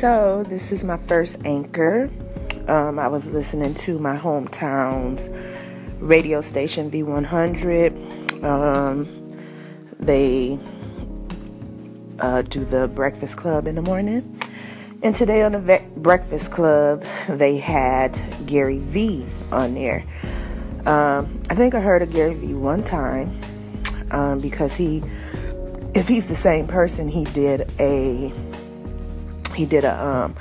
So, this is my first anchor. Um, I was listening to my hometown's radio station V100. Um, they uh, do the Breakfast Club in the morning. And today on the Ve- Breakfast Club, they had Gary Vee on there. Um, I think I heard of Gary Vee one time um, because he, if he's the same person, he did a he did a um,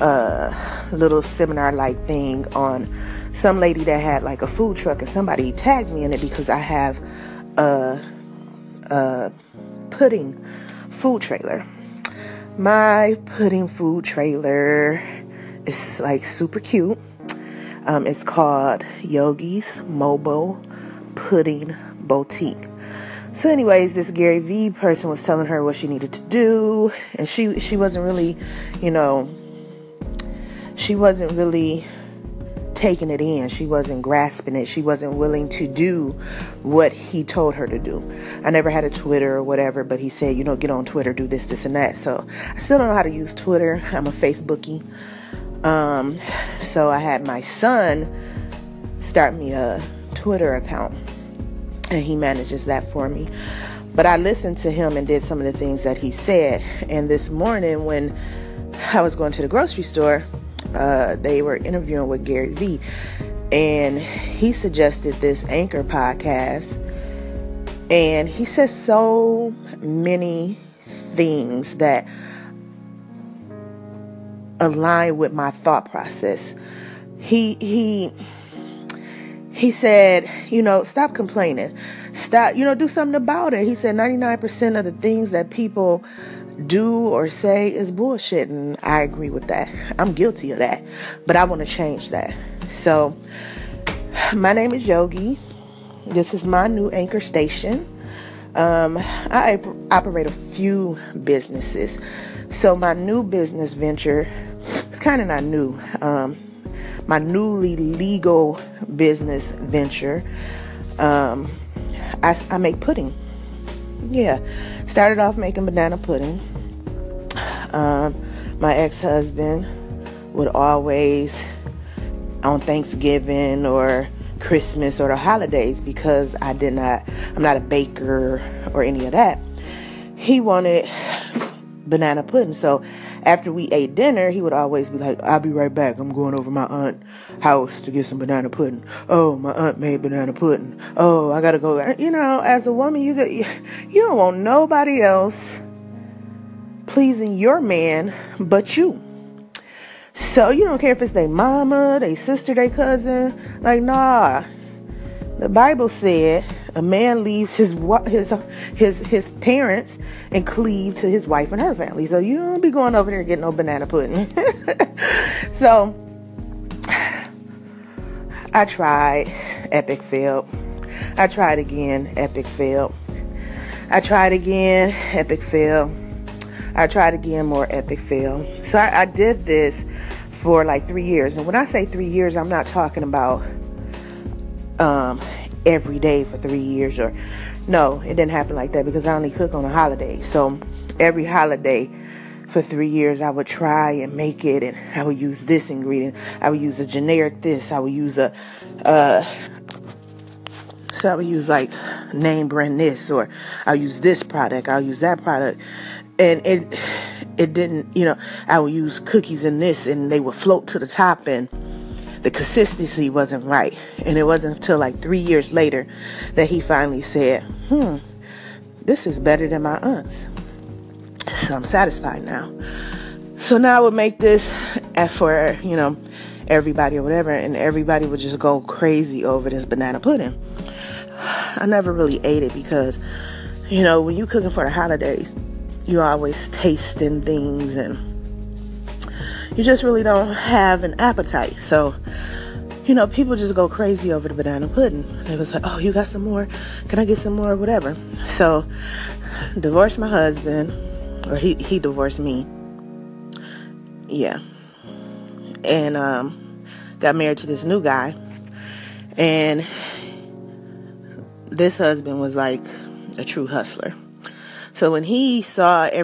a little seminar like thing on some lady that had like a food truck, and somebody tagged me in it because I have a, a pudding food trailer. My pudding food trailer is like super cute. Um, it's called Yogi's Mobile Pudding Boutique. So, anyways, this Gary Vee person was telling her what she needed to do, and she she wasn't really, you know, she wasn't really taking it in. She wasn't grasping it. She wasn't willing to do what he told her to do. I never had a Twitter or whatever, but he said, you know, get on Twitter, do this, this, and that. So I still don't know how to use Twitter. I'm a Facebookie. Um, so I had my son start me a Twitter account and he manages that for me. But I listened to him and did some of the things that he said. And this morning, when I was going to the grocery store, uh, they were interviewing with Gary Vee, and he suggested this Anchor podcast. And he says so many things that align with my thought process. He he he said, you know, stop complaining. Stop, you know, do something about it. He said 99% of the things that people do or say is bullshit. And I agree with that. I'm guilty of that. But I want to change that. So, my name is Yogi. This is my new anchor station. Um, I op- operate a few businesses. So, my new business venture, it's kind of not new. Um, my newly legal business venture. Um, I, I make pudding. Yeah, started off making banana pudding. Um, my ex-husband would always on Thanksgiving or Christmas or the holidays because I did not I'm not a baker or any of that. He wanted banana pudding. So after we ate dinner, he would always be like, I'll be right back. I'm going over my aunt house to get some banana pudding. Oh, my aunt made banana pudding. Oh, I gotta go. You know, as a woman, you get, you don't want nobody else pleasing your man but you. So you don't care if it's their mama, their sister, their cousin. Like, nah. The Bible said a man leaves his his his his parents and cleave to his wife and her family. So you don't be going over there and getting no banana pudding. so I tried, epic failed. I tried again, epic failed. I tried again, epic fail. I tried again, more epic fail. So I, I did this for like three years. And when I say three years, I'm not talking about um, every day for three years or no, it didn't happen like that because I only cook on a holiday. So every holiday for three years, I would try and make it, and I would use this ingredient. I would use a generic this. I would use a, uh, so I would use like name brand this, or I'll use this product. I'll use that product, and it, it didn't, you know, I would use cookies in this, and they would float to the top, and the consistency wasn't right. And it wasn't until like three years later that he finally said, hmm, this is better than my aunt's. So I'm satisfied now. So now I would make this for, you know, everybody or whatever, and everybody would just go crazy over this banana pudding. I never really ate it because, you know, when you cooking for the holidays, you always tasting things and you just really don't have an appetite. So, you know, people just go crazy over the banana pudding. They was like, oh, you got some more? Can I get some more? Whatever. So, divorced my husband, or he, he divorced me. Yeah. And um, got married to this new guy. And this husband was like a true hustler. So when he saw every